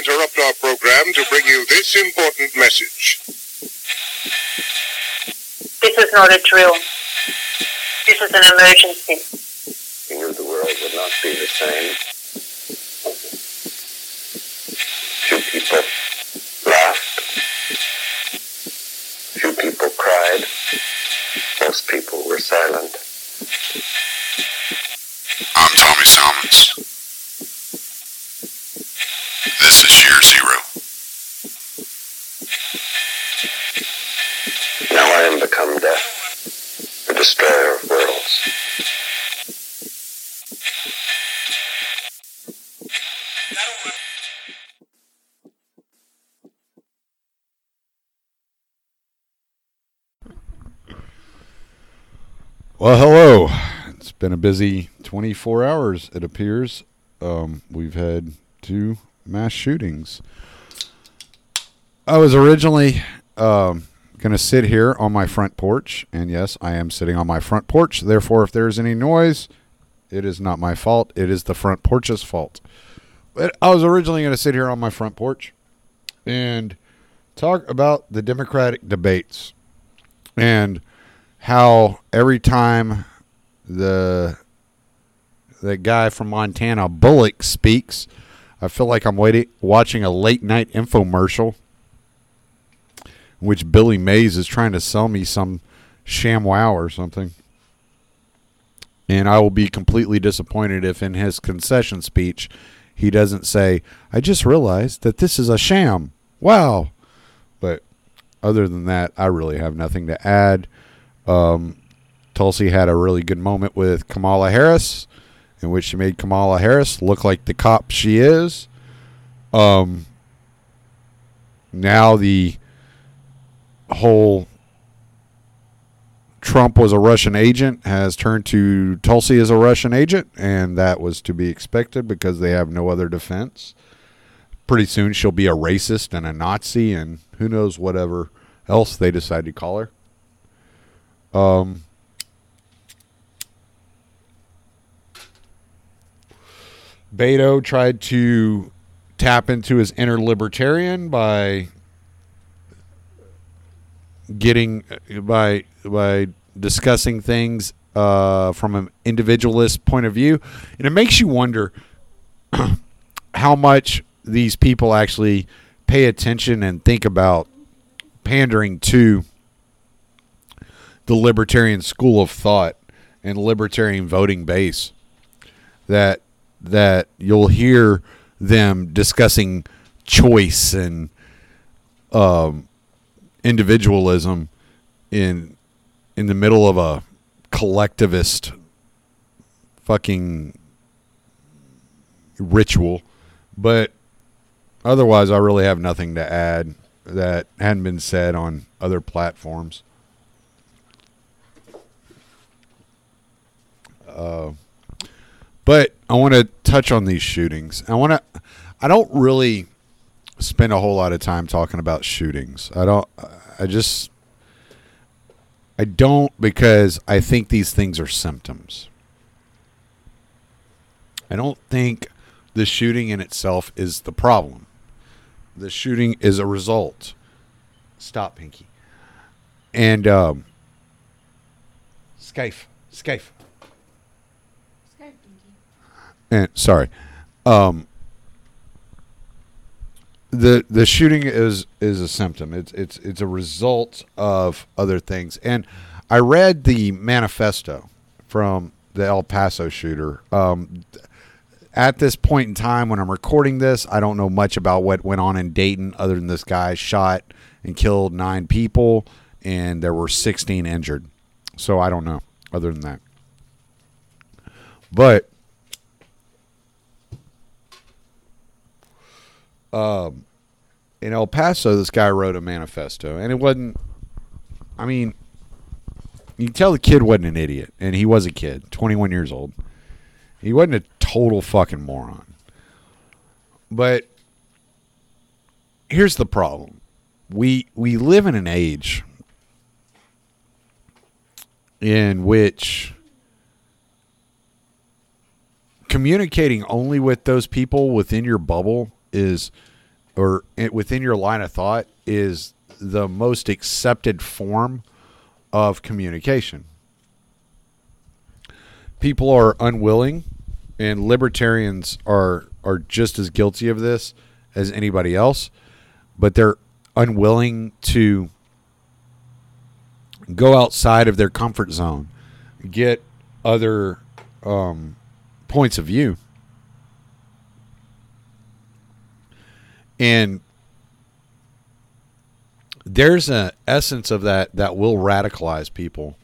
interrupt our program to bring you this important message. This is not a drill. This is an emergency. He knew the world would not be the same. Few people laughed. Few people cried. Most people were silent. I'm Tommy Salmons. This is Year Zero. Now I am become death, the destroyer of worlds. Well, hello. It's been a busy 24 hours, it appears. Um, we've had two mass shootings. I was originally um, going to sit here on my front porch, and yes, I am sitting on my front porch. Therefore, if there's any noise, it is not my fault. It is the front porch's fault. But I was originally going to sit here on my front porch and talk about the Democratic debates and how every time the the guy from Montana Bullock speaks, I feel like I'm waiting watching a late night infomercial in which Billy Mays is trying to sell me some ShamWow or something. And I will be completely disappointed if in his concession speech he doesn't say, I just realized that this is a sham. Wow. But other than that, I really have nothing to add. Um, Tulsi had a really good moment with Kamala Harris, in which she made Kamala Harris look like the cop she is. Um, now the whole Trump was a Russian agent has turned to Tulsi as a Russian agent, and that was to be expected because they have no other defense. Pretty soon she'll be a racist and a Nazi, and who knows whatever else they decide to call her. Um, Beto tried to tap into his inner libertarian by getting by by discussing things uh, from an individualist point of view, and it makes you wonder how much these people actually pay attention and think about pandering to the libertarian school of thought and libertarian voting base that that you'll hear them discussing choice and um, individualism in in the middle of a collectivist fucking ritual. But otherwise I really have nothing to add that hadn't been said on other platforms. Uh, but I want to touch on these shootings. I want to. I don't really spend a whole lot of time talking about shootings. I don't. I just. I don't because I think these things are symptoms. I don't think the shooting in itself is the problem. The shooting is a result. Stop, Pinky. And um, Skype, Skype. And sorry, um, the the shooting is is a symptom. It's it's it's a result of other things. And I read the manifesto from the El Paso shooter. Um, at this point in time, when I'm recording this, I don't know much about what went on in Dayton, other than this guy shot and killed nine people, and there were 16 injured. So I don't know. Other than that, but um, in El Paso, this guy wrote a manifesto, and it wasn't. I mean, you can tell the kid wasn't an idiot, and he was a kid, 21 years old. He wasn't a total fucking moron. But here's the problem: we we live in an age in which communicating only with those people within your bubble is or it, within your line of thought is the most accepted form of communication. People are unwilling, and libertarians are are just as guilty of this as anybody else, but they're unwilling to go outside of their comfort zone, get other um, points of view. And there's an essence of that that will radicalize people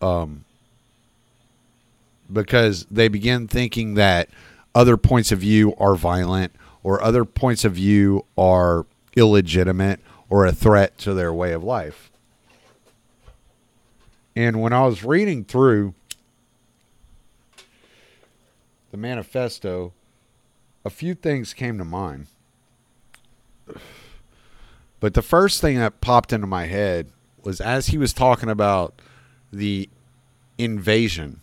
um, because they begin thinking that other points of view are violent or other points of view are illegitimate or a threat to their way of life. And when I was reading through the manifesto, a few things came to mind. But the first thing that popped into my head was as he was talking about the invasion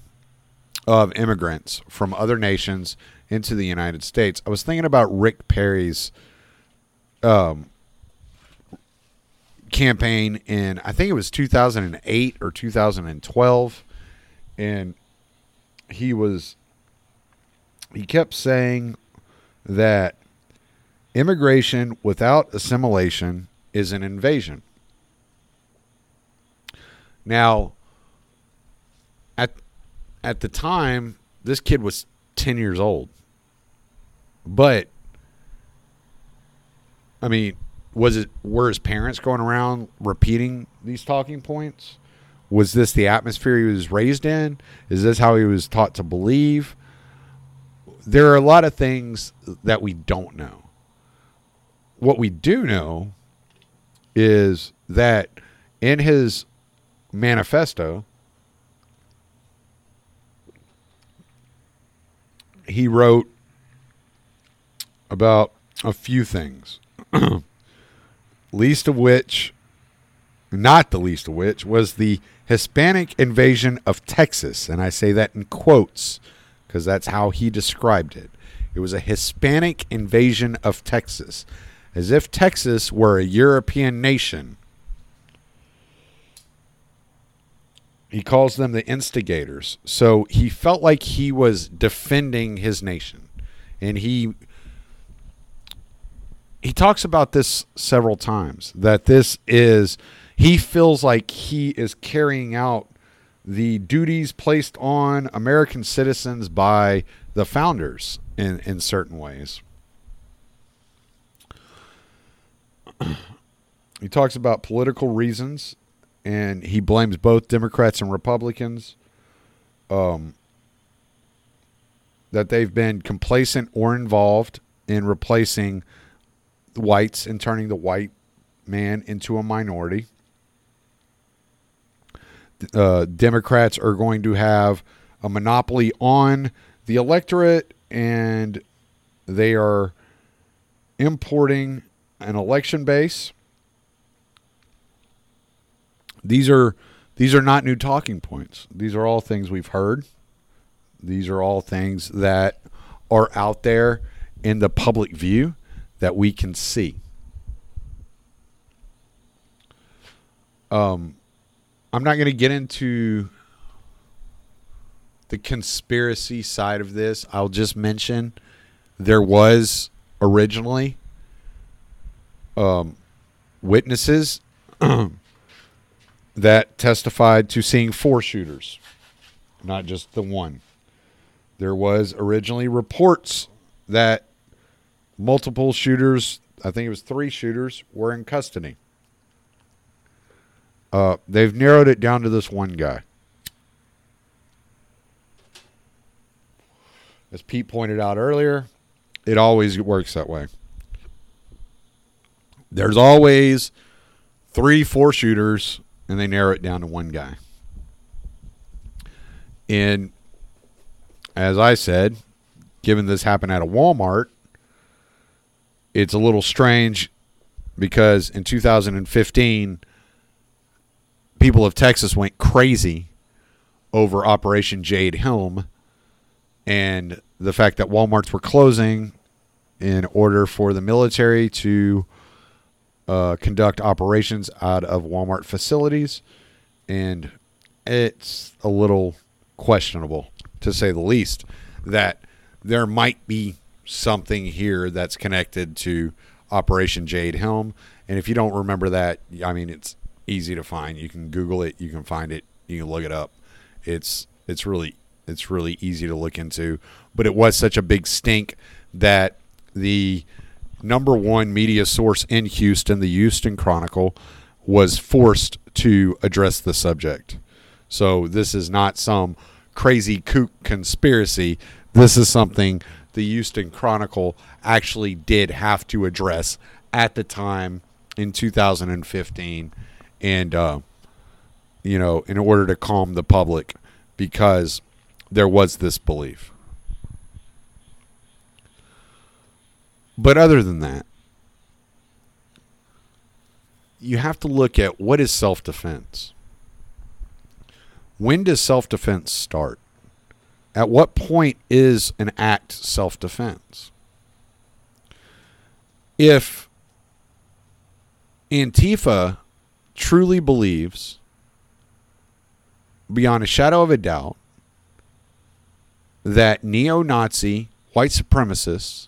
of immigrants from other nations into the United States, I was thinking about Rick Perry's um, campaign in, I think it was 2008 or 2012. And he was, he kept saying that immigration without assimilation is an invasion. Now, at at the time, this kid was 10 years old. But I mean, was it were his parents going around repeating these talking points? Was this the atmosphere he was raised in? Is this how he was taught to believe? There are a lot of things that we don't know. What we do know is that in his manifesto, he wrote about a few things, least of which, not the least of which, was the Hispanic invasion of Texas. And I say that in quotes because that's how he described it. It was a Hispanic invasion of Texas, as if Texas were a European nation. He calls them the instigators. So he felt like he was defending his nation. And he he talks about this several times that this is he feels like he is carrying out the duties placed on American citizens by the founders in, in certain ways. He talks about political reasons and he blames both Democrats and Republicans um, that they've been complacent or involved in replacing whites and turning the white man into a minority. Uh, Democrats are going to have a monopoly on the electorate, and they are importing an election base. These are these are not new talking points. These are all things we've heard. These are all things that are out there in the public view that we can see. Um, I'm not going to get into the conspiracy side of this. I'll just mention there was originally um, witnesses that testified to seeing four shooters, not just the one. There was originally reports that multiple shooters, I think it was three shooters, were in custody. Uh, they've narrowed it down to this one guy. As Pete pointed out earlier, it always works that way. There's always three, four shooters, and they narrow it down to one guy. And as I said, given this happened at a Walmart, it's a little strange because in 2015, people of Texas went crazy over Operation Jade Helm and the fact that Walmarts were closing in order for the military to uh, conduct operations out of Walmart facilities, and it's a little questionable, to say the least, that there might be something here that's connected to Operation Jade Helm. And if you don't remember that, I mean, it's easy to find. You can Google it. You can find it. You can look it up. It's it's really it's really easy to look into. But it was such a big stink that the number one media source in Houston, the Houston Chronicle, was forced to address the subject. So this is not some crazy kook conspiracy. This is something the Houston Chronicle actually did have to address at the time in 2015, and uh, you know, in order to calm the public, because there was this belief. But other than that, you have to look at what is self defense. When does self defense start? At what point is an act self defense? If Antifa truly believes, beyond a shadow of a doubt, that neo Nazi white supremacists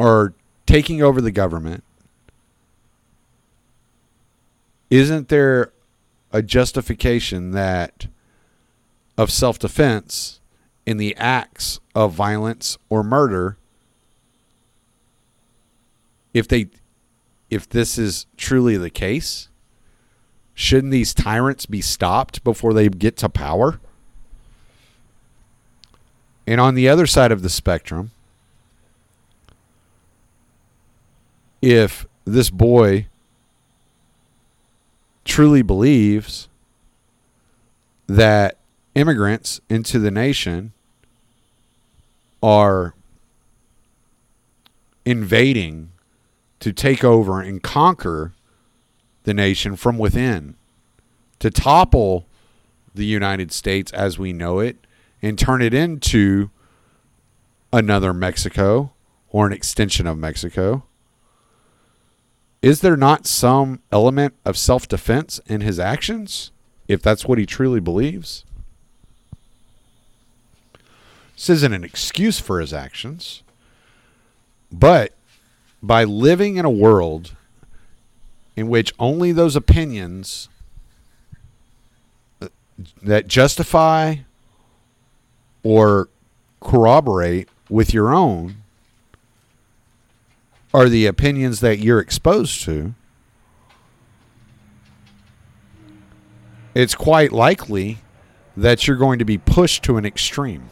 are taking over the government, isn't there a justification that of self defense in the acts of violence or murder if they if this is truly the case shouldn't these tyrants be stopped before they get to power? And on the other side of the spectrum if this boy truly believes that immigrants into the nation are invading to take over and conquer the nation from within, to topple the United States as we know it and turn it into another Mexico or an extension of Mexico. Is there not some element of self defense in his actions, if that's what he truly believes? This isn't an excuse for his actions, but by living in a world in which only those opinions uh, that justify or corroborate with your own are the opinions that you're exposed to, it's quite likely that you're going to be pushed to an extreme.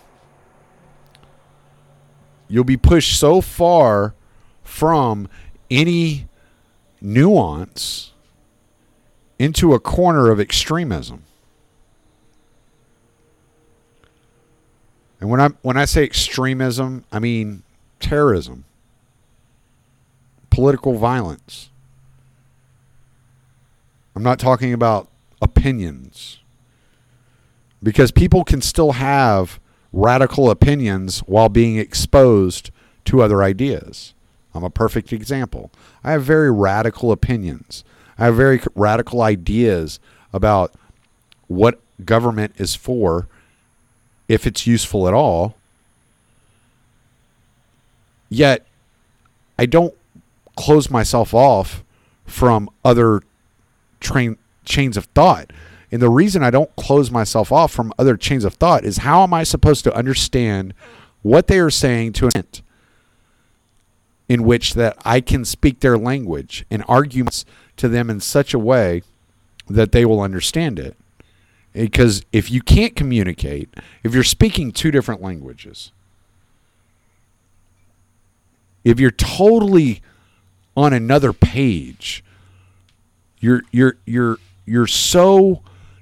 You'll be pushed so far from any nuance into a corner of extremism. And when I when I say extremism, I mean terrorism, political violence. I'm not talking about opinions. Because people can still have radical opinions while being exposed to other ideas. I'm a perfect example. I have very radical opinions. I have very radical ideas about what government is for, if it's useful at all. Yet, I don't close myself off from other train chains of thought. And the reason I don't close myself off from other chains of thought is how am I supposed to understand what they are saying to an extent in which that I can speak their language and arguments to them in such a way that they will understand it. Because if you can't communicate, if you're speaking two different languages, if you're totally on another page, you're you're you're you're so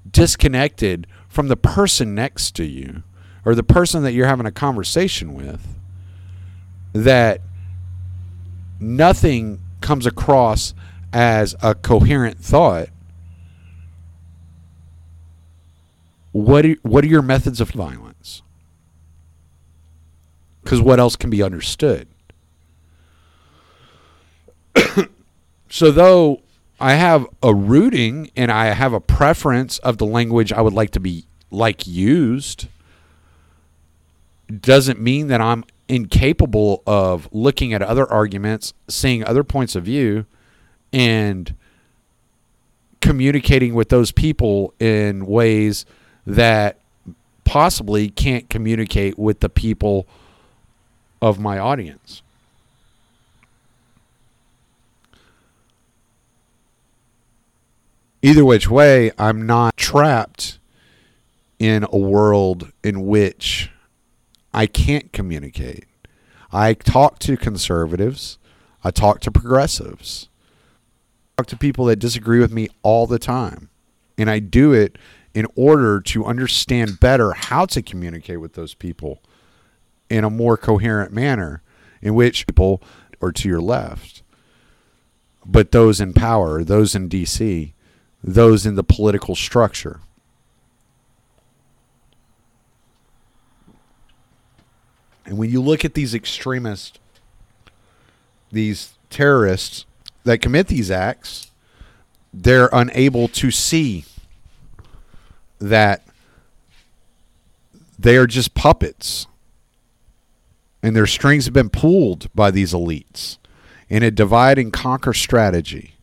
disconnected from the person next to you or the person that you're having a conversation with that nothing comes across as a coherent thought. What are, what are your methods of violence? Because what else can be understood? So, though I have a rooting and I have a preference of the language I would like to be like used, doesn't mean that I'm incapable of looking at other arguments, seeing other points of view, and communicating with those people in ways that possibly can't communicate with the people of my audience. Either which way, I'm not trapped in a world in which I can't communicate. I talk to conservatives, I talk to progressives, I talk to people that disagree with me all the time. And I do it in order to understand better how to communicate with those people in a more coherent manner, in which people are to your left, but those in power, those in DC, those in the political structure. And when you look at these extremists, these terrorists that commit these acts, they're unable to see that they are just puppets. And their strings have been pulled by these elites in a divide and conquer strategy,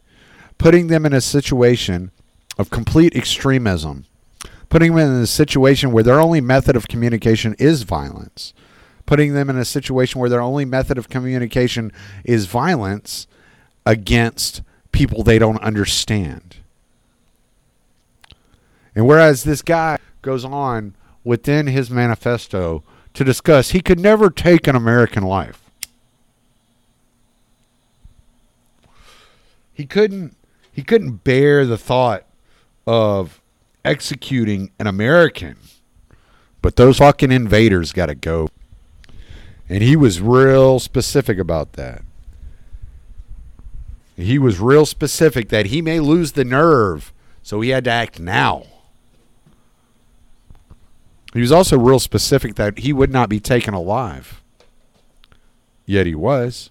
putting them in a situation of complete extremism, putting them in a situation where their only method of communication is violence putting them in a situation where their only method of communication is violence against people they don't understand. And whereas this guy goes on within his manifesto to discuss he could never take an American life. He couldn't he couldn't bear the thought of executing an American. But those fucking invaders got to go. And he was real specific about that. He was real specific that he may lose the nerve, so he had to act now. He was also real specific that he would not be taken alive. Yet he was.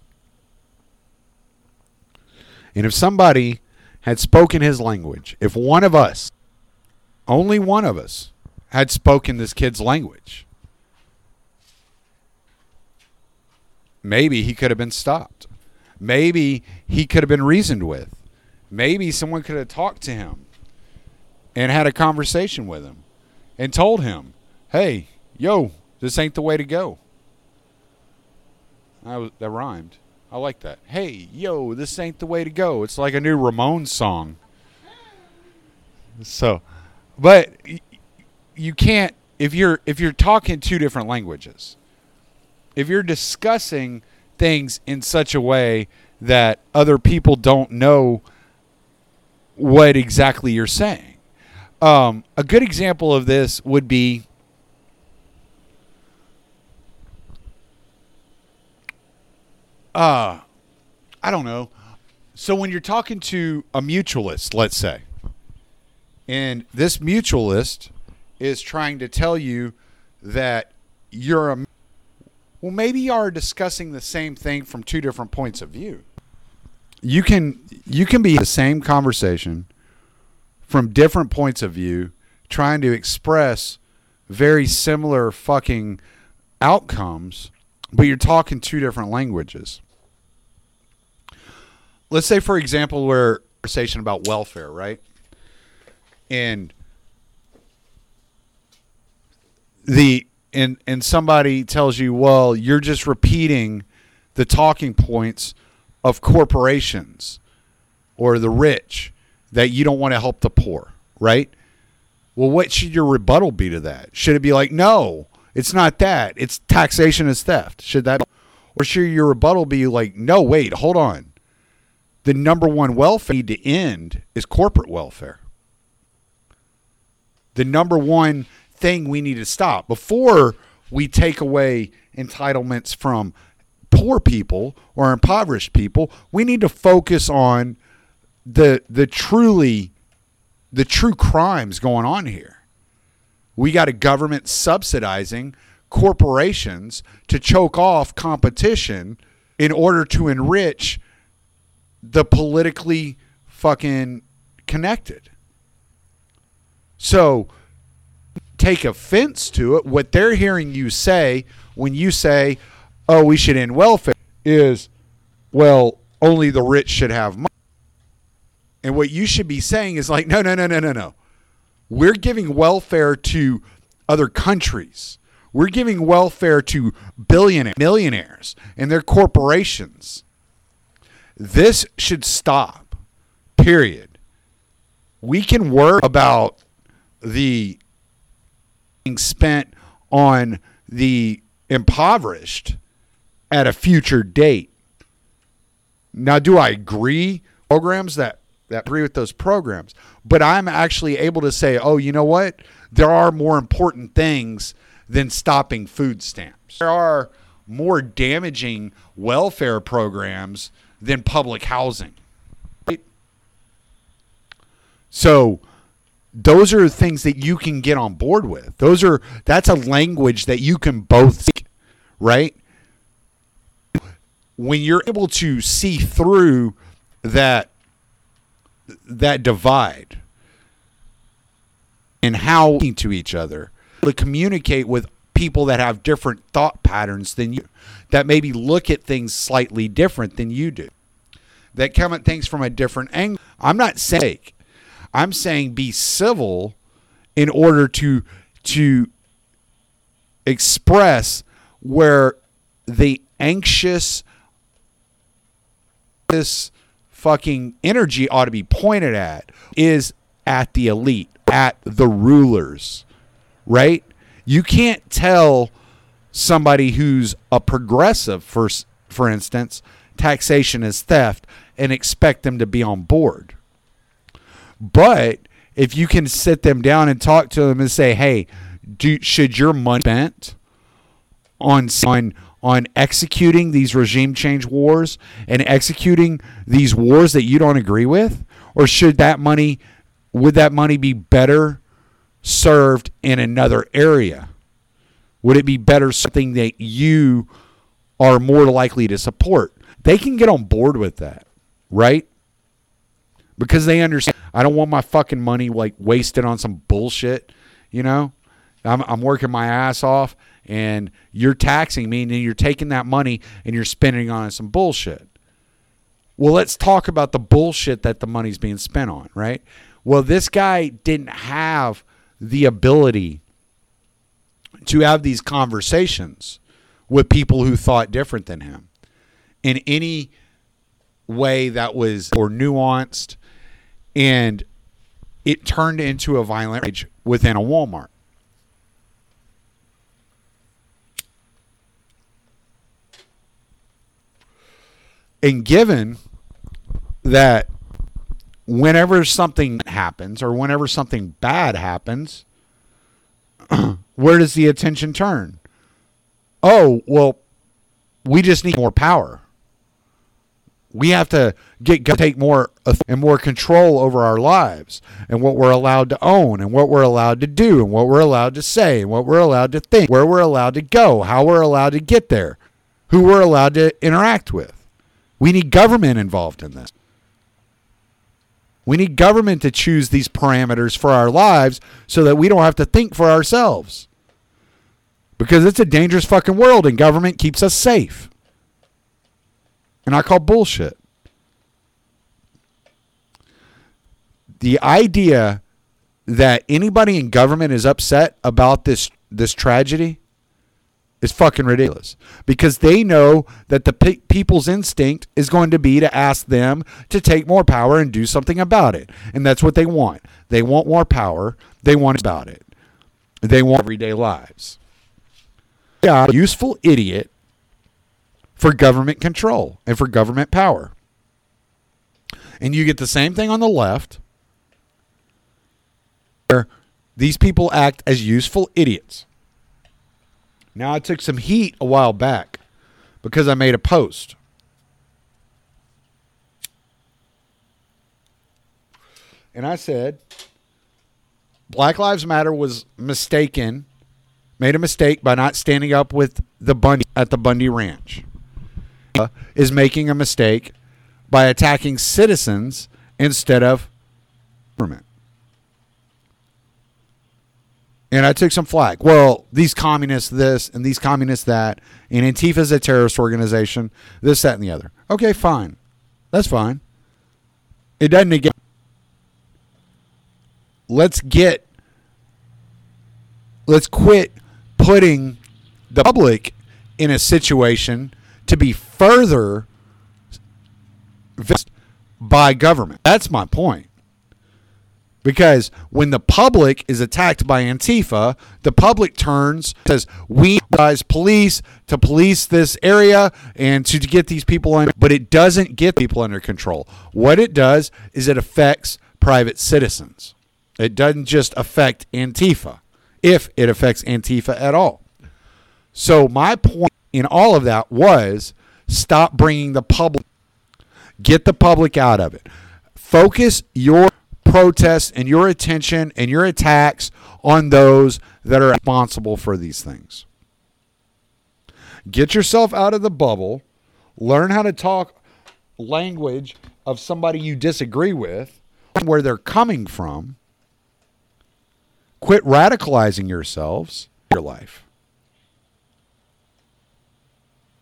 And if somebody had spoken his language, if one of us, only one of us, had spoken this kid's language, maybe he could have been stopped. Maybe he could have been reasoned with. Maybe someone could have talked to him and had a conversation with him and told him, hey, yo, this ain't the way to go. That, was, that rhymed. I like that. Hey, yo, this ain't the way to go. It's like a new Ramones song. So, but you can't if you're if you're talking two different languages if you're discussing things in such a way that other people don't know what exactly you're saying. Um, a good example of this would be uh I don't know. So when you're talking to a mutualist, let's say, and this mutualist is trying to tell you that you're a well, maybe you are discussing the same thing from two different points of view. You can you can be the same conversation from different points of view, trying to express very similar fucking outcomes, but you're talking two different languages. Let's say, for example, we're conversation about welfare, right? And the and and somebody tells you, well, you're just repeating the talking points of corporations or the rich that you don't want to help the poor, right? Well, what should your rebuttal be to that? Should it be like, no, it's not that. It's taxation is theft. Should that or should your rebuttal be like, no, wait, hold on. The number one welfare need to end is corporate welfare. The number one thing we need to stop before we take away entitlements from poor people or impoverished people. We need to focus on the the truly the true crimes going on here. We got a government subsidizing corporations to choke off competition in order to enrich the politically fucking connected. So take offense to it. What they're hearing you say when you say, oh, we should end welfare is, well, only the rich should have money. And what you should be saying is like, no, no, no, no, no, no. We're giving welfare to other countries. We're giving welfare to billionaires, millionaires, and their corporations. This should stop. Period. We can worry about the being spent on the impoverished at a future date. Now, do I agree programs that that agree with those programs? But I'm actually able to say, oh, you know what? There are more important things than stopping food stamps. There are more damaging welfare programs than public housing. Right? So those are things that you can get on board with. Those are that's a language that you can both speak, right? When you're able to see through that that divide and how to each other to communicate with people that have different thought patterns than you. That maybe look at things slightly different than you do. That come at things from a different angle. I'm not saying i'm saying be civil in order to to express where the anxious this fucking energy ought to be pointed at is at the elite at the rulers right? You can't tell somebody who's a progressive, for for instance, taxation is theft, and expect them to be on board. But if you can sit them down and talk to them and say, "Hey, do should your money spent on on on executing these regime change wars and executing these wars that you don't agree with, or should that money would that money be better served in another area? Would it be better something that you are more likely to support? They can get on board with that, right? Because they understand I don't want my fucking money like wasted on some bullshit, you know? I'm, I'm working my ass off and you're taxing me and you're taking that money and you're spending on some bullshit. Well, let's talk about the bullshit that the money's being spent on, right? Well, this guy didn't have the ability to have these conversations with people who thought different than him in any way that was or nuanced and it turned into a violent rage within a Walmart. And given that whenever something happens or whenever something bad happens, where does the attention turn? Oh, well, we just need more power. We have to get take more and more control over our lives and what we're allowed to own and what we're allowed to do and what we're allowed to say and what we're allowed to think, where we're allowed to go, how we're allowed to get there, who we're allowed to interact with. We need government involved in this. We need government to choose these parameters for our lives so that we don't have to think for ourselves. Because it's a dangerous fucking world and government keeps us safe. And I call bullshit. The idea that anybody in government is upset about this this tragedy is fucking ridiculous because they know that the pe- people's instinct is going to be to ask them to take more power and do something about it. And that's what they want. They want more power. They want about it. They want everyday lives. Yeah, useful idiot for government control and for government power. And you get the same thing on the left where these people act as useful idiots. Now, I took some heat a while back because I made a post. And I said, Black Lives Matter was mistaken, made a mistake by not standing up with the Bundy at the Bundy Ranch. Is making a mistake by attacking citizens instead of government. And I took some flack. Well, these communists this and these communists that, and Antifa is a terrorist organization, this, that, and the other. Okay, fine. That's fine. It doesn't negate. Let's get, let's quit putting the public in a situation to be further by government. That's my point. Because when the public is attacked by Antifa, the public turns says we guys police to police this area and to get these people under but it doesn't get people under control. What it does is it affects private citizens. It doesn't just affect Antifa, if it affects Antifa at all. So my point in all of that was stop bringing the public get the public out of it. Focus your protests and your attention and your attacks on those that are responsible for these things. Get yourself out of the bubble. Learn how to talk language of somebody you disagree with, where they're coming from. Quit radicalizing yourselves your life.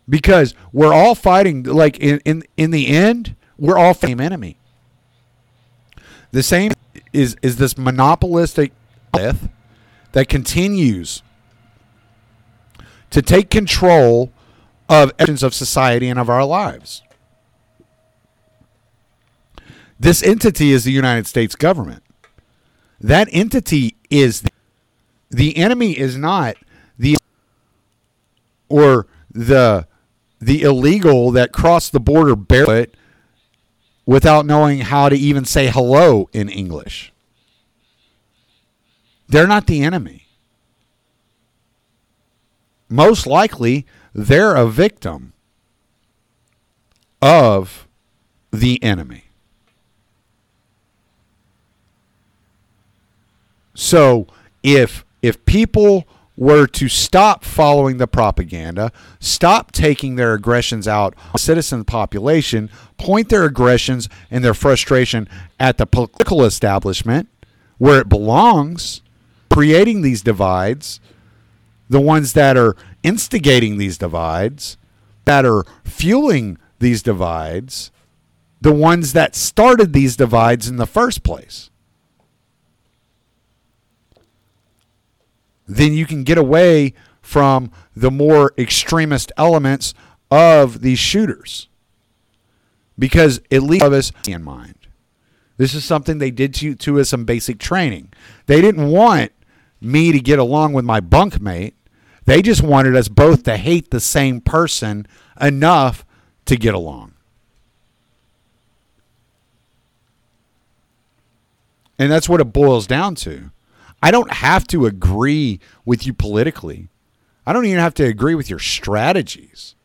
Because we're all fighting like in, in in the end, we're all same enemy. The same is is this monopolistic myth that continues to take control of actions of society and of our lives. This entity is the United States government. That entity is the, the enemy is not the or the the illegal that crossed the border barefoot without knowing how to even say hello in English. They're not the enemy. Most likely, they're a victim of the enemy. So, if if people were to stop following the propaganda, stop taking their aggressions out on citizen population, point their aggressions and their frustration at the political establishment where it belongs, creating these divides, the ones that are instigating these divides, that are fueling these divides, the ones that started these divides in the first place. Then you can get away from the more extremist elements of these shooters. Because at least of us in mind. This is something they did to, to us some basic training. They didn't want me to get along with my bunkmate. They just wanted us both to hate the same person enough to get along. And that's what it boils down to. I don't have to agree with you politically. I don't even have to agree with your strategies.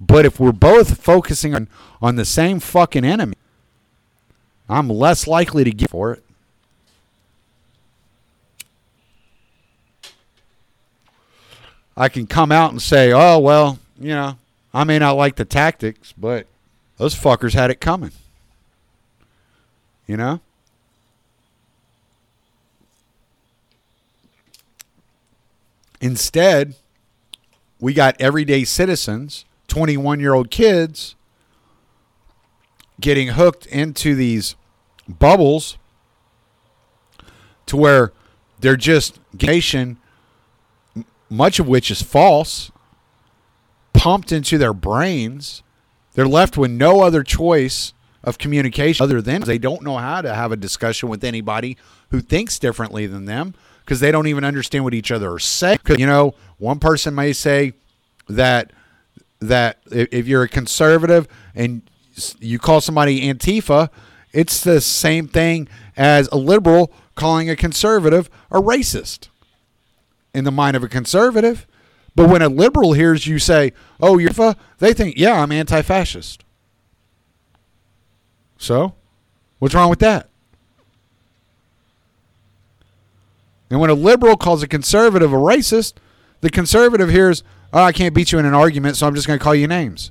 But if we're both focusing on, on the same fucking enemy, I'm less likely to get for it. I can come out and say, oh, well, you know, I may not like the tactics, but those fuckers had it coming. You know? Instead, we got everyday citizens, 21 year old kids, getting hooked into these bubbles to where they're just nation, much of which is false, pumped into their brains. They're left with no other choice of communication other than they don't know how to have a discussion with anybody who thinks differently than them because they don't even understand what each other are saying. You know, one person may say that that if you're a conservative and you call somebody Antifa, it's the same thing as a liberal calling a conservative a racist in the mind of a conservative. But when a liberal hears you say, "Oh, you're," Antifa, they think, "Yeah, I'm anti-fascist." So, what's wrong with that? And when a liberal calls a conservative a racist, the conservative hears, "Oh, I can't beat you in an argument, so I'm just going to call you names."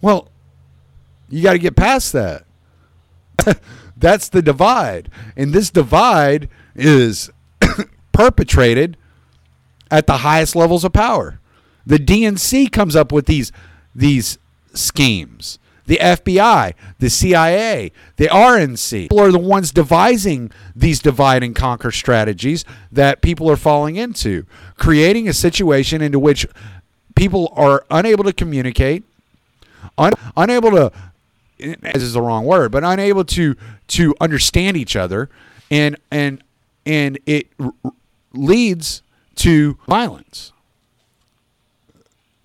Well, you got to get past that. That's the divide. And this divide is perpetrated at the highest levels of power. The DNC comes up with these these schemes. The FBI, the CIA, the RNC people are the ones devising these divide and conquer strategies that people are falling into, creating a situation into which people are unable to communicate, un- unable to this is the wrong word, but unable to to understand each other, and and and it r- leads to violence.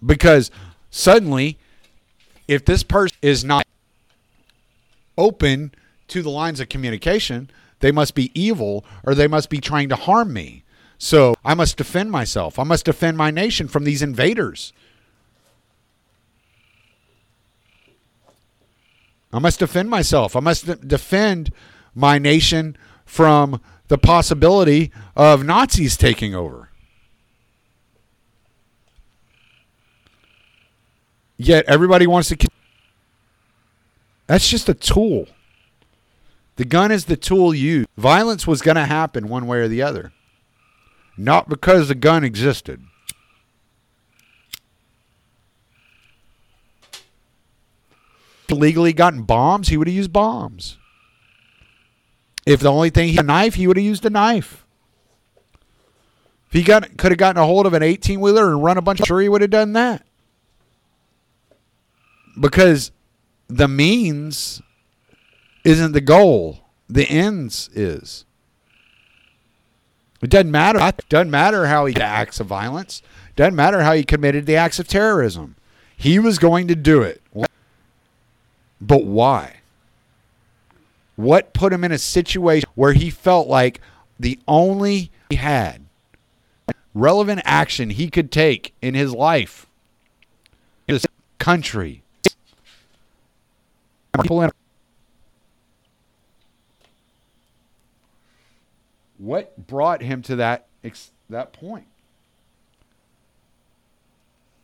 Because suddenly, if this person is not open to the lines of communication, they must be evil or they must be trying to harm me. So I must defend myself. I must defend my nation from these invaders. I must defend myself. I must de- defend my nation from the possibility of Nazis taking over. Yet everybody wants to. That's just a tool. The gun is the tool used. Violence was going to happen one way or the other. Not because the gun existed. Legally gotten bombs, he would have used bombs. If the only thing he had a knife, he would have used a knife. If he got could have gotten a hold of an eighteen wheeler and run a bunch, of sure he would have done that. Because the means isn't the goal. The ends is. It doesn't matter. It doesn't matter how he did acts of violence. It Doesn't matter how he committed the acts of terrorism. He was going to do it. But why? What put him in a situation where he felt like the only he had relevant action he could take in his life, his country, people in what brought him to that ex- that point?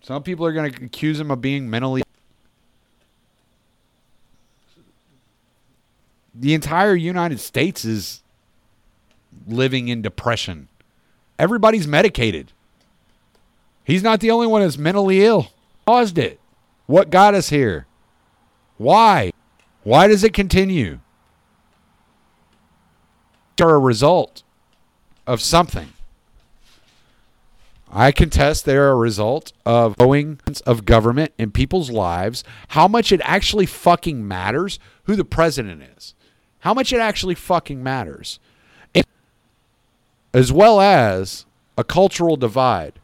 Some people are going to accuse him of being mentally. The entire United States is living in depression. Everybody's medicated. He's not the only one that's mentally ill. Caused it. What got us here? Why? Why does it continue? Are a result of something. I contest they're a result of going of government in people's lives, how much it actually fucking matters who the president is. How much it actually fucking matters. As well as a cultural divide.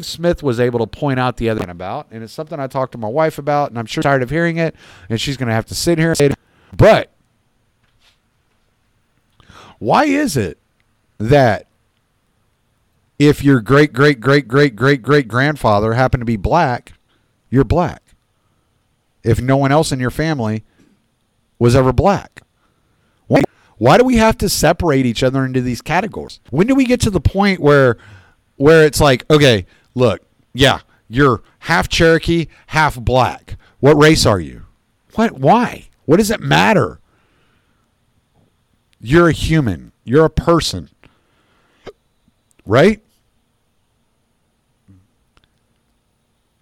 Smith was able to point out the other thing about, and it's something I talked to my wife about, and I'm sure tired of hearing it, and she's going to have to sit here and. But why is it that if your great great great great great great grandfather happened to be black, you're black? If no one else in your family was ever black, why, why do we have to separate each other into these categories? When do we get to the point where where it's like, okay, look, yeah, you're half Cherokee, half black. What race are you? What? Why? What does it matter? You're a human. You're a person. Right?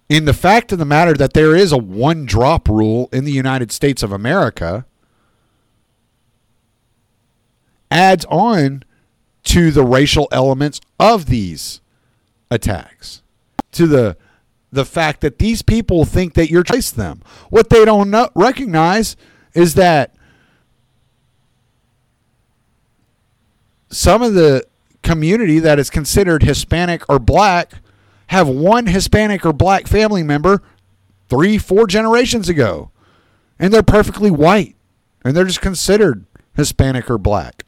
In the fact of the matter that there is a one drop rule in the United States of America adds on to the racial elements of these attacks. To the the fact that these people think that you're trace them. What they don't know, recognize is that some of the community that is considered Hispanic or black have one Hispanic or black family member three, four generations ago. And they're perfectly white. And they're just considered Hispanic or black.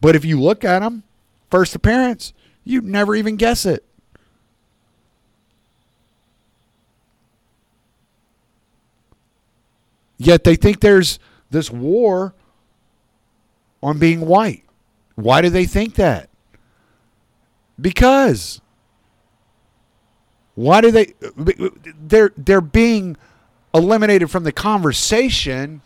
But if you look at them, first appearance, you'd never even guess it. Yet they think there's this war on being white. Why do they think that? Because why do they they're they're being eliminated from the conversation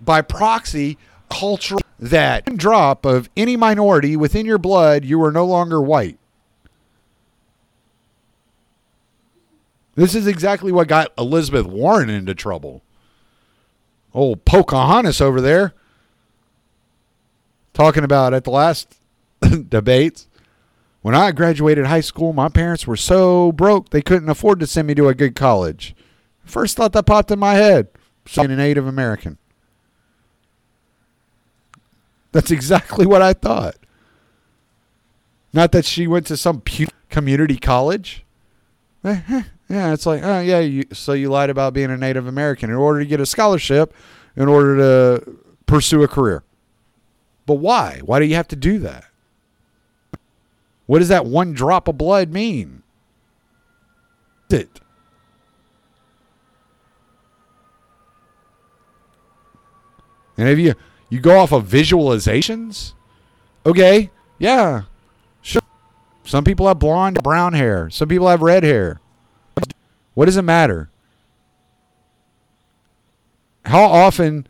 by proxy culture that drop of any minority within your blood you are no longer white. This is exactly what got Elizabeth Warren into trouble. Old Pocahontas over there talking about at the last debates. When I graduated high school, my parents were so broke they couldn't afford to send me to a good college. First thought that popped in my head, being a Native American. That's exactly what I thought. Not that she went to some community college. Eh, eh. Yeah, it's like, oh yeah, you, so you lied about being a Native American in order to get a scholarship, in order to pursue a career. But why? Why do you have to do that? What does that one drop of blood mean? It. And if you you go off of visualizations, okay, yeah, sure. Some people have blonde, brown hair. Some people have red hair. What does it matter? How often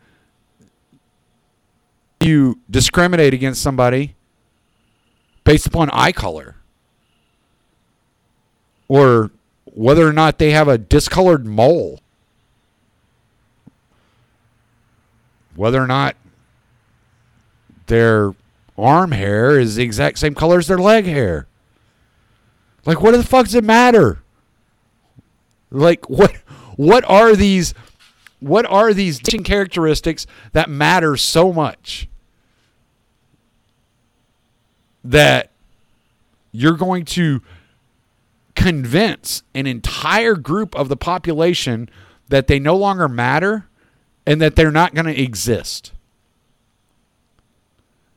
you discriminate against somebody based upon eye color or whether or not they have a discolored mole, whether or not their arm hair is the exact same color as their leg hair. Like, what the fuck does it matter? Like, what what are these what are these characteristics that matter so much that you're going to convince an entire group of the population that they no longer matter and that they're not going to exist.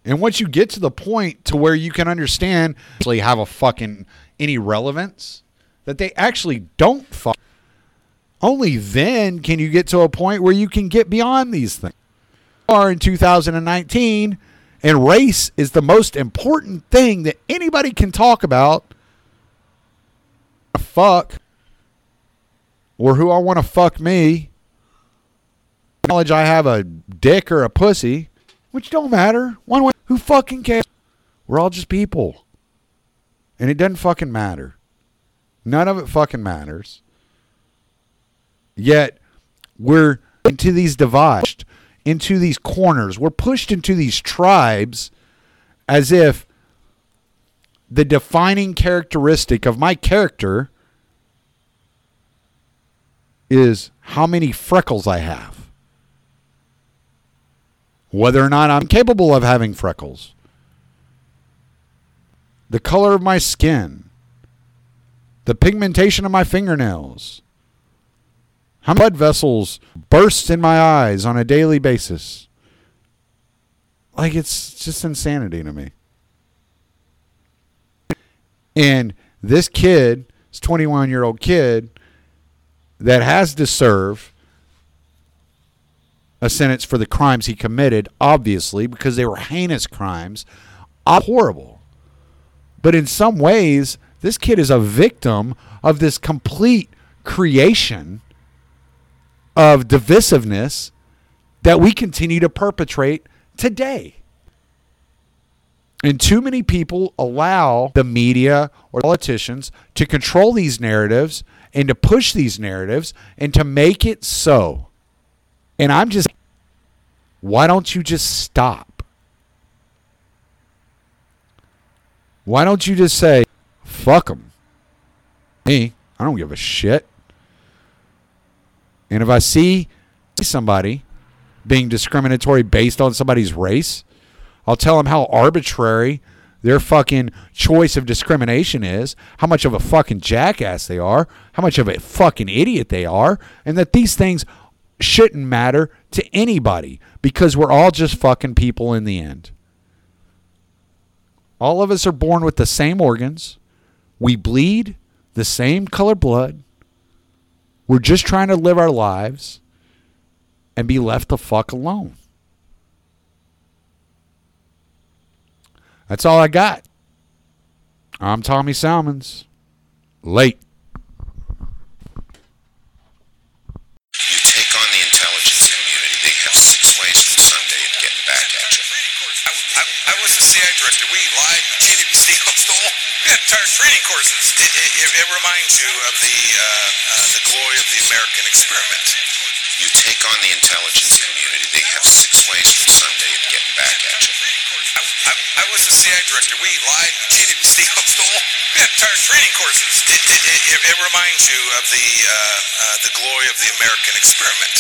And once you get to the point to where you can understand actually have a fucking any relevance that they actually don't fuck only then can you get to a point where you can get beyond these things. We Are in 2019 and race is the most important thing that anybody can talk about. Fuck. Or who I want to fuck me. Knowledge I have a dick or a pussy, which don't matter. One way, who fucking cares? We're all just people. And it doesn't fucking matter. None of it fucking matters. Yet we're into these divides, into these corners. We're pushed into these tribes as if the defining characteristic of my character is how many freckles I have. Whether or not I'm capable of having freckles. The color of my skin. The pigmentation of my fingernails blood vessels burst in my eyes on a daily basis? Like it's just insanity to me. And this kid, this 21 year old kid, that has to serve a sentence for the crimes he committed, obviously, because they were heinous crimes, horrible. But in some ways, this kid is a victim of this complete creation of divisiveness that we continue to perpetrate today. And too many people allow the media or politicians to control these narratives and to push these narratives and to make it so. And I'm just, why don't you just stop? Why don't you just say, fuck them? Me, I don't give a shit. And if I see somebody being discriminatory based on somebody's race, I'll tell them how arbitrary their fucking choice of discrimination is, how much of a fucking jackass they are, how much of a fucking idiot they are, and that these things shouldn't matter to anybody because we're all just fucking people in the end. All of us are born with the same organs. We bleed the same color blood. We're just trying to live our lives and be left the fuck alone. That's all I got. I'm Tommy Salmons. Late. Entire training courses. It, it, it, it reminds you of the uh, uh, the glory of the American experiment. You take on the intelligence community. They have six ways from Sunday of getting back at you. I, I, I was the CIA director. We lied, we cheated, we steal, stole. We had entire training courses. It, it, it, it, it reminds you of the uh, uh, the glory of the American experiment.